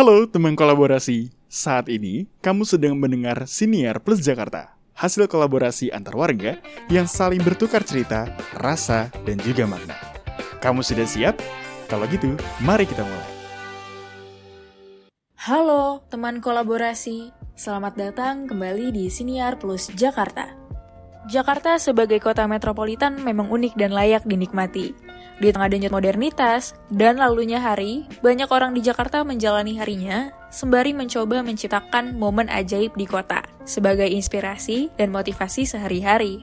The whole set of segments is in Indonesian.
Halo teman kolaborasi, saat ini kamu sedang mendengar Siniar Plus Jakarta, hasil kolaborasi antar warga yang saling bertukar cerita, rasa, dan juga makna. Kamu sudah siap? Kalau gitu, mari kita mulai. Halo teman kolaborasi, selamat datang kembali di Siniar Plus Jakarta. Jakarta sebagai kota metropolitan memang unik dan layak dinikmati. Di tengah denyut modernitas dan lalunya hari, banyak orang di Jakarta menjalani harinya sembari mencoba menciptakan momen ajaib di kota sebagai inspirasi dan motivasi sehari-hari.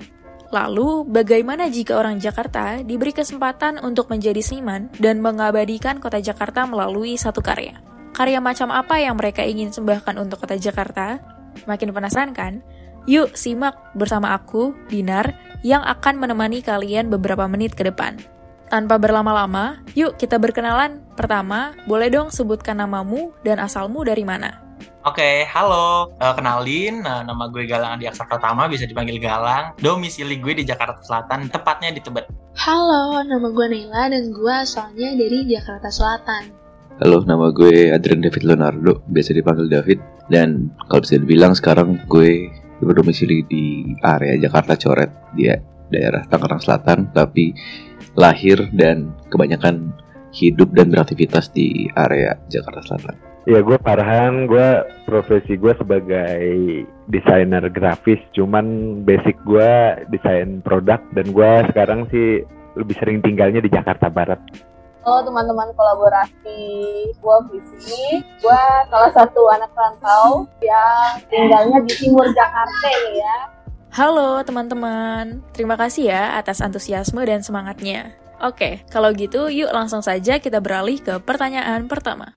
Lalu, bagaimana jika orang Jakarta diberi kesempatan untuk menjadi seniman dan mengabadikan kota Jakarta melalui satu karya? Karya macam apa yang mereka ingin sembahkan untuk kota Jakarta? Makin penasaran kan? Yuk simak bersama aku, Dinar, yang akan menemani kalian beberapa menit ke depan. Tanpa berlama-lama, yuk kita berkenalan. Pertama, boleh dong sebutkan namamu dan asalmu dari mana? Oke, halo. Uh, kenalin, uh, nama gue Galang Adi Aksa Pratama, bisa dipanggil Galang. Domisili gue di Jakarta Selatan, tepatnya di Tebet. Halo, nama gue Naila dan gue asalnya dari Jakarta Selatan. Halo, nama gue Adrian David Leonardo, biasa dipanggil David. Dan kalau bisa dibilang sekarang gue berdomisili di area Jakarta Coret di daerah Tangerang Selatan tapi lahir dan kebanyakan hidup dan beraktivitas di area Jakarta Selatan. Ya gue Farhan, gue profesi gue sebagai desainer grafis, cuman basic gue desain produk dan gue sekarang sih lebih sering tinggalnya di Jakarta Barat. Halo teman-teman kolaborasi, gue Visi, gue salah satu anak rantau yang tinggalnya di timur Jakarta ya. Halo teman-teman, terima kasih ya atas antusiasme dan semangatnya. Oke, kalau gitu yuk langsung saja kita beralih ke pertanyaan pertama.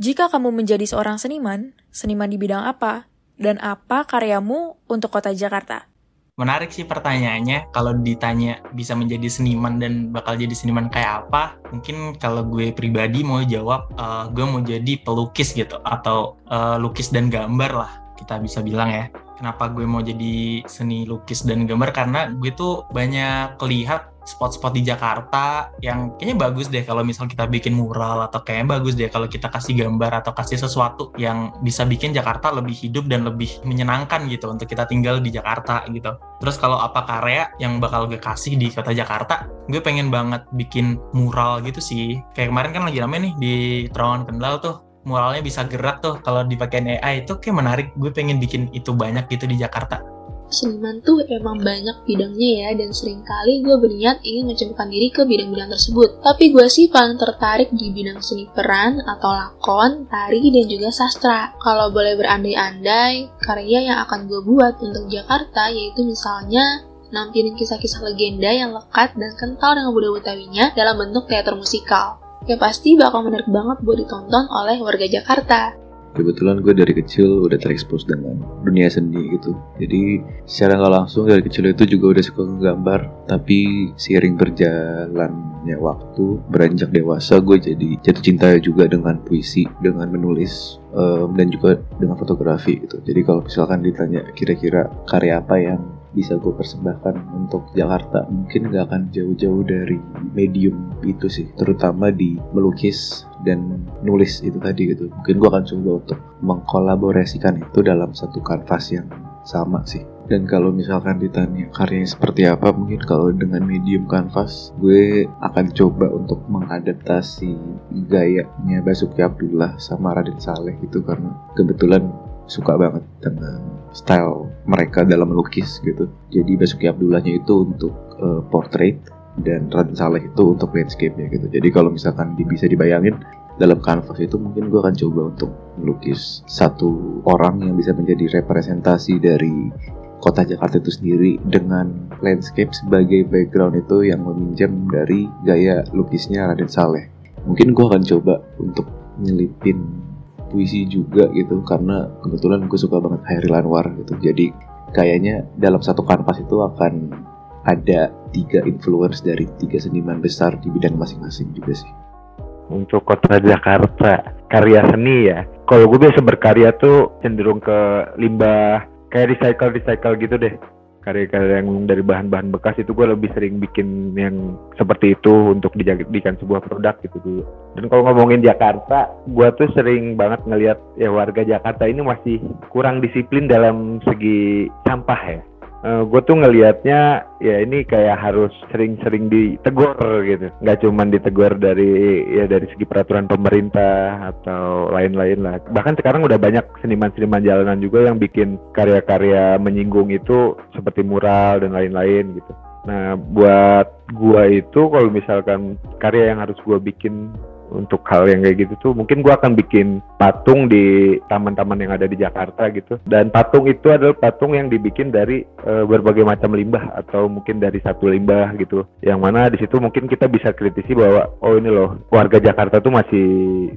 Jika kamu menjadi seorang seniman, seniman di bidang apa? Dan apa karyamu untuk kota Jakarta? Menarik sih pertanyaannya. Kalau ditanya bisa menjadi seniman dan bakal jadi seniman kayak apa, mungkin kalau gue pribadi mau jawab, uh, gue mau jadi pelukis gitu atau uh, lukis dan gambar lah kita bisa bilang ya. Kenapa gue mau jadi seni lukis dan gambar? Karena gue tuh banyak lihat spot-spot di Jakarta yang kayaknya bagus deh kalau misal kita bikin mural atau kayaknya bagus deh kalau kita kasih gambar atau kasih sesuatu yang bisa bikin Jakarta lebih hidup dan lebih menyenangkan gitu untuk kita tinggal di Jakarta gitu. Terus kalau apa karya yang bakal gue kasih di kota Jakarta, gue pengen banget bikin mural gitu sih. Kayak kemarin kan lagi rame nih di Terowongan Kendal tuh muralnya bisa gerak tuh kalau dipakai AI itu kayak menarik gue pengen bikin itu banyak gitu di Jakarta seniman tuh emang banyak bidangnya ya dan sering kali gue berniat ingin mencemplungkan diri ke bidang-bidang tersebut. Tapi gue sih paling tertarik di bidang seni peran atau lakon, tari, dan juga sastra. Kalau boleh berandai-andai, karya yang akan gue buat untuk Jakarta yaitu misalnya nampilin kisah-kisah legenda yang lekat dan kental dengan budaya Betawinya dalam bentuk teater musikal. Yang pasti bakal menarik banget buat ditonton oleh warga Jakarta. Kebetulan gue dari kecil udah terekspos dengan dunia seni gitu. Jadi secara nggak langsung dari kecil itu juga udah suka gambar tapi seiring berjalannya waktu beranjak dewasa gue jadi jatuh cinta juga dengan puisi dengan menulis um, dan juga dengan fotografi gitu. Jadi kalau misalkan ditanya kira-kira karya apa yang bisa gue persembahkan untuk Jakarta. Mungkin gak akan jauh-jauh dari medium itu sih terutama di melukis dan nulis itu tadi gitu. Mungkin gue akan coba untuk mengkolaborasikan itu dalam satu kanvas yang sama sih. Dan kalau misalkan ditanya karyanya seperti apa mungkin kalau dengan medium kanvas gue akan coba untuk mengadaptasi gayanya Basuki Abdullah sama Raden Saleh gitu. Karena kebetulan suka banget dengan style mereka dalam melukis gitu. Jadi Basuki Abdullahnya itu untuk uh, portrait dan Raden Saleh itu untuk landscape-nya gitu. Jadi kalau misalkan bisa dibayangin dalam kanvas itu mungkin gue akan coba untuk melukis satu orang yang bisa menjadi representasi dari kota Jakarta itu sendiri dengan landscape sebagai background itu yang meminjam dari gaya lukisnya Raden Saleh. Mungkin gue akan coba untuk nyelipin puisi juga gitu karena kebetulan gue suka banget Hairil Anwar gitu. Jadi kayaknya dalam satu kanvas itu akan ada tiga influence dari tiga seniman besar di bidang masing-masing juga sih. Untuk kota Jakarta karya seni ya. Kalau gue biasa berkarya tuh cenderung ke limbah kayak recycle recycle gitu deh karya-karya yang dari bahan-bahan bekas itu gue lebih sering bikin yang seperti itu untuk dijadikan sebuah produk gitu dulu. Dan kalau ngomongin Jakarta, gue tuh sering banget ngelihat ya warga Jakarta ini masih kurang disiplin dalam segi sampah ya uh, eh, gue tuh ngelihatnya ya ini kayak harus sering-sering ditegur gitu. Nggak cuma ditegur dari ya dari segi peraturan pemerintah atau lain-lain lah. Bahkan sekarang udah banyak seniman-seniman jalanan juga yang bikin karya-karya menyinggung itu seperti mural dan lain-lain gitu. Nah buat gua itu kalau misalkan karya yang harus gua bikin untuk hal yang kayak gitu tuh mungkin gue akan bikin patung di taman-taman yang ada di Jakarta gitu. Dan patung itu adalah patung yang dibikin dari e, berbagai macam limbah atau mungkin dari satu limbah gitu. Yang mana di situ mungkin kita bisa kritisi bahwa oh ini loh warga Jakarta tuh masih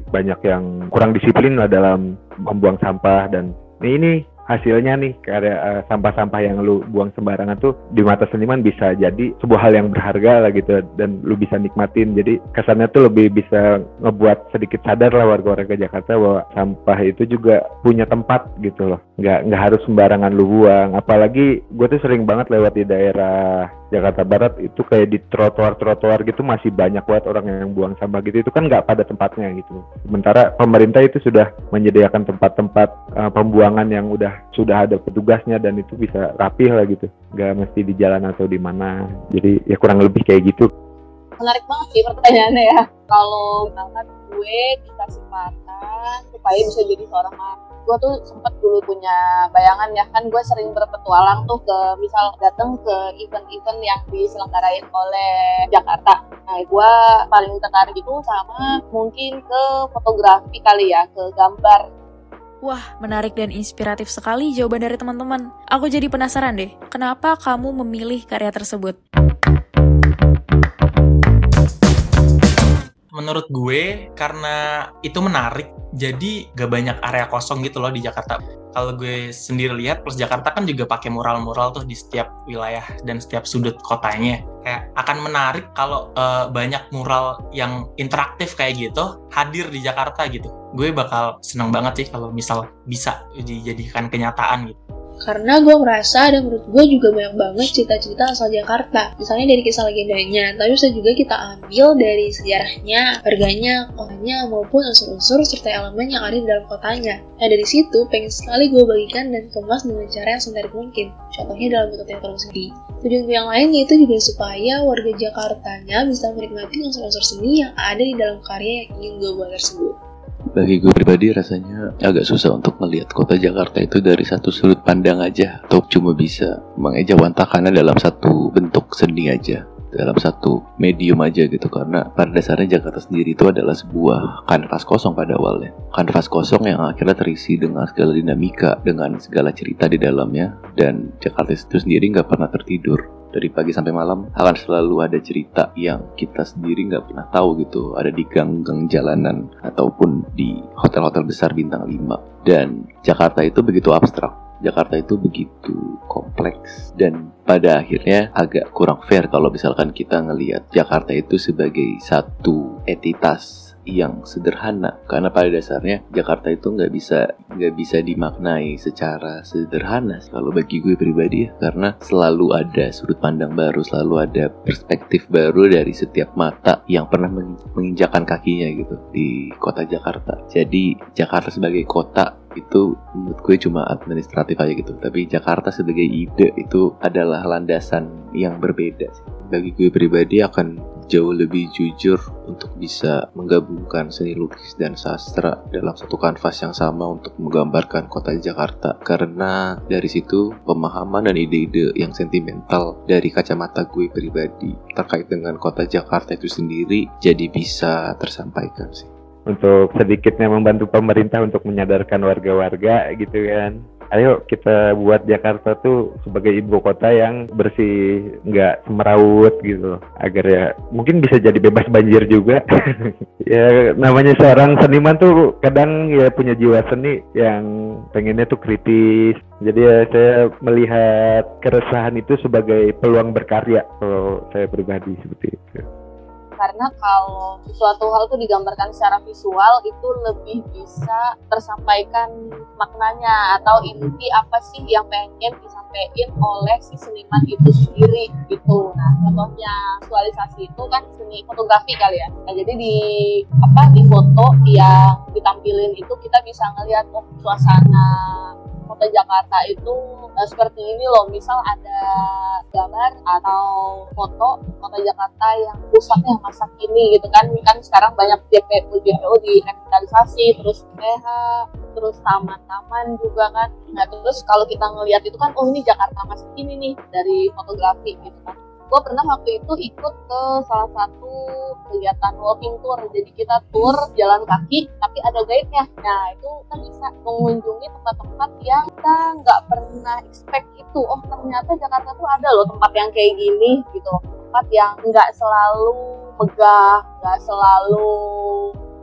banyak yang kurang disiplin lah dalam membuang sampah dan ini hasilnya nih karya uh, sampah-sampah yang lu buang sembarangan tuh di mata seniman bisa jadi sebuah hal yang berharga lah gitu dan lu bisa nikmatin. Jadi kesannya tuh lebih bisa ngebuat sedikit sadar lah warga-warga Jakarta bahwa sampah itu juga punya tempat gitu loh. Nggak nggak harus sembarangan lu buang. Apalagi gue tuh sering banget lewat di daerah Jakarta Barat itu kayak di trotoar-trotoar gitu masih banyak banget orang yang buang sampah gitu. Itu kan nggak pada tempatnya gitu. Sementara pemerintah itu sudah menyediakan tempat-tempat uh, pembuangan yang udah sudah ada petugasnya dan itu bisa rapih lah gitu. Nggak mesti di jalan atau di mana. Jadi ya kurang lebih kayak gitu. Menarik banget sih pertanyaannya ya. Kalau misalkan gue dikasih makan supaya bisa jadi seorang gue tuh sempet dulu punya bayangan ya. Kan gue sering berpetualang tuh ke misal datang ke event-event yang diselenggarain oleh Jakarta. Nah gue paling tertarik itu sama mungkin ke fotografi kali ya ke gambar Wah, menarik dan inspiratif sekali jawaban dari teman-teman. Aku jadi penasaran deh, kenapa kamu memilih karya tersebut? Menurut gue karena itu menarik jadi gak banyak area kosong gitu loh di Jakarta. Kalau gue sendiri lihat plus Jakarta kan juga pakai mural-mural tuh di setiap wilayah dan setiap sudut kotanya. Kayak akan menarik kalau uh, banyak mural yang interaktif kayak gitu hadir di Jakarta gitu. Gue bakal seneng banget sih kalau misal bisa dijadikan kenyataan gitu karena gue merasa dan menurut gue juga banyak banget cerita-cerita asal Jakarta. Misalnya dari kisah legendanya, tapi bisa juga kita ambil dari sejarahnya, harganya, kotanya, maupun unsur-unsur serta elemen yang ada di dalam kotanya. Nah dari situ pengen sekali gue bagikan dan kemas dengan cara yang semenarik mungkin. Contohnya dalam bentuk teater sendiri. Tujuan yang lain yaitu juga supaya warga Jakartanya bisa menikmati unsur-unsur seni yang ada di dalam karya yang ingin gue buat tersebut. Bagi gue pribadi rasanya agak susah untuk melihat kota Jakarta itu dari satu sudut pandang aja atau cuma bisa mengejawantakannya dalam satu bentuk seni aja dalam satu medium aja gitu. Karena pada dasarnya Jakarta sendiri itu adalah sebuah kanvas kosong pada awalnya. Kanvas kosong yang akhirnya terisi dengan segala dinamika dengan segala cerita di dalamnya. Dan Jakarta itu sendiri nggak pernah tertidur dari pagi sampai malam akan selalu ada cerita yang kita sendiri nggak pernah tahu gitu. Ada di gang-gang jalanan ataupun di hotel-hotel besar bintang 5 dan Jakarta itu begitu abstrak. Jakarta itu begitu kompleks. Dan pada akhirnya agak kurang fair kalau misalkan kita ngelihat Jakarta itu sebagai satu entitas yang sederhana. Karena pada dasarnya Jakarta itu nggak bisa nggak bisa dimaknai secara sederhana kalau bagi gue pribadi ya. Karena selalu ada sudut pandang baru selalu ada perspektif baru dari setiap mata yang pernah menginjakan kakinya gitu di kota Jakarta. Jadi Jakarta sebagai kota itu menurut gue cuma administratif aja gitu. Tapi Jakarta sebagai ide itu adalah landasan yang berbeda bagi gue pribadi akan jauh lebih jujur untuk bisa menggabungkan seni lukis dan sastra dalam satu kanvas yang sama untuk menggambarkan kota Jakarta. Karena dari situ pemahaman dan ide-ide yang sentimental dari kacamata gue pribadi terkait dengan kota Jakarta itu sendiri jadi bisa tersampaikan sih. Untuk sedikitnya membantu pemerintah untuk menyadarkan warga-warga gitu kan ayo kita buat Jakarta tuh sebagai ibu kota yang bersih nggak semeraut gitu. Agar ya mungkin bisa jadi bebas banjir juga. Ya namanya seorang seniman tuh kadang ya punya jiwa seni yang pengennya tuh kritis. Jadi ya saya melihat keresahan itu sebagai peluang berkarya kalau saya pribadi seperti itu karena kalau suatu hal tuh digambarkan secara visual itu lebih bisa tersampaikan maknanya atau inti apa sih yang pengen disampaikan oleh si seniman itu sendiri gitu. Nah, contohnya visualisasi itu kan seni fotografi kali ya. Nah, jadi di apa di foto yang ditampilin itu kita bisa ngelihat oh suasana kota Jakarta itu uh, seperti ini loh. Misal ada gambar atau foto kota Jakarta yang pusatnya masa kini gitu kan. Kan sekarang banyak JPU JPU di revitalisasi terus PH terus taman-taman juga kan. Nah terus kalau kita ngelihat itu kan oh ini Jakarta masa kini nih dari fotografi gitu kan gue pernah waktu itu ikut ke salah satu kegiatan walking tour. Jadi kita tour jalan kaki tapi ada guide-nya. Nah itu kan bisa mengunjungi tempat-tempat yang kita nggak pernah expect itu. Oh ternyata Jakarta tuh ada loh tempat yang kayak gini gitu tempat yang nggak selalu megah nggak selalu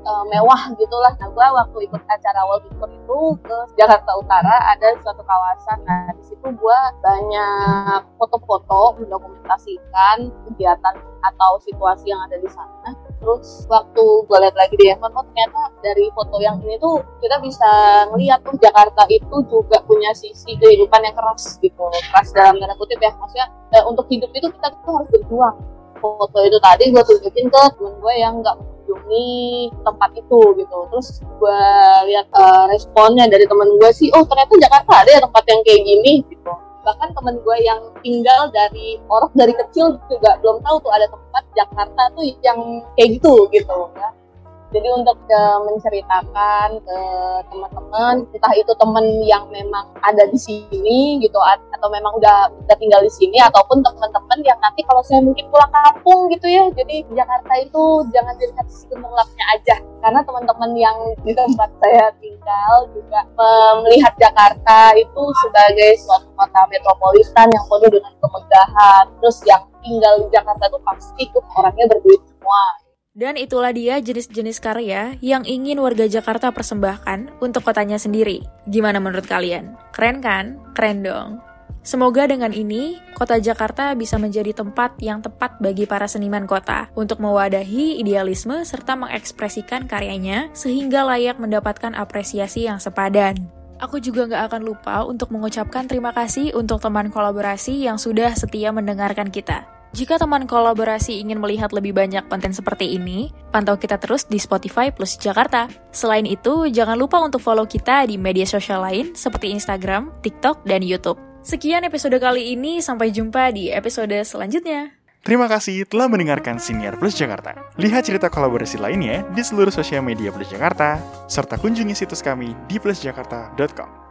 uh, mewah gitulah. Nah, gue waktu ikut acara World Tour itu ke Jakarta Utara ada suatu kawasan. Nah, di situ gue banyak foto-foto mendokumentasikan kegiatan atau situasi yang ada di sana. Terus waktu gue lihat lagi di handphone, oh ternyata dari foto yang ini tuh kita bisa ngeliat tuh Jakarta itu juga punya sisi kehidupan yang keras gitu. Keras dalam tanda kutip ya, maksudnya eh, untuk hidup itu kita tuh harus berjuang. Foto itu tadi gue tunjukin ke temen gue yang nggak mengunjungi tempat itu gitu. Terus gue lihat uh, responnya dari temen gue sih oh ternyata Jakarta ada ya tempat yang kayak gini gitu. Bahkan temen gue yang tinggal dari orang dari kecil juga belum tahu tuh ada tempat Jakarta tuh yang kayak gitu gitu ya jadi untuk uh, menceritakan ke teman-teman entah itu teman yang memang ada di sini gitu atau memang udah udah tinggal di sini ataupun teman-teman yang nanti kalau saya mungkin pulang kampung gitu ya. Jadi Jakarta itu jangan dilihat sisi gemerlapnya aja. Karena teman-teman yang di tempat saya tinggal juga melihat Jakarta itu sebagai suatu kota metropolitan yang penuh dengan kemegahan. Terus yang tinggal di Jakarta itu pasti tuh orangnya berduit semua dan itulah dia jenis-jenis karya yang ingin warga Jakarta persembahkan untuk kotanya sendiri. Gimana menurut kalian? Keren kan? Keren dong. Semoga dengan ini, kota Jakarta bisa menjadi tempat yang tepat bagi para seniman kota untuk mewadahi idealisme serta mengekspresikan karyanya sehingga layak mendapatkan apresiasi yang sepadan. Aku juga nggak akan lupa untuk mengucapkan terima kasih untuk teman kolaborasi yang sudah setia mendengarkan kita. Jika teman kolaborasi ingin melihat lebih banyak konten seperti ini, pantau kita terus di Spotify plus Jakarta. Selain itu, jangan lupa untuk follow kita di media sosial lain seperti Instagram, TikTok, dan YouTube. Sekian episode kali ini, sampai jumpa di episode selanjutnya. Terima kasih telah mendengarkan Siniar Plus Jakarta. Lihat cerita kolaborasi lainnya di seluruh sosial media Plus Jakarta, serta kunjungi situs kami di plusjakarta.com.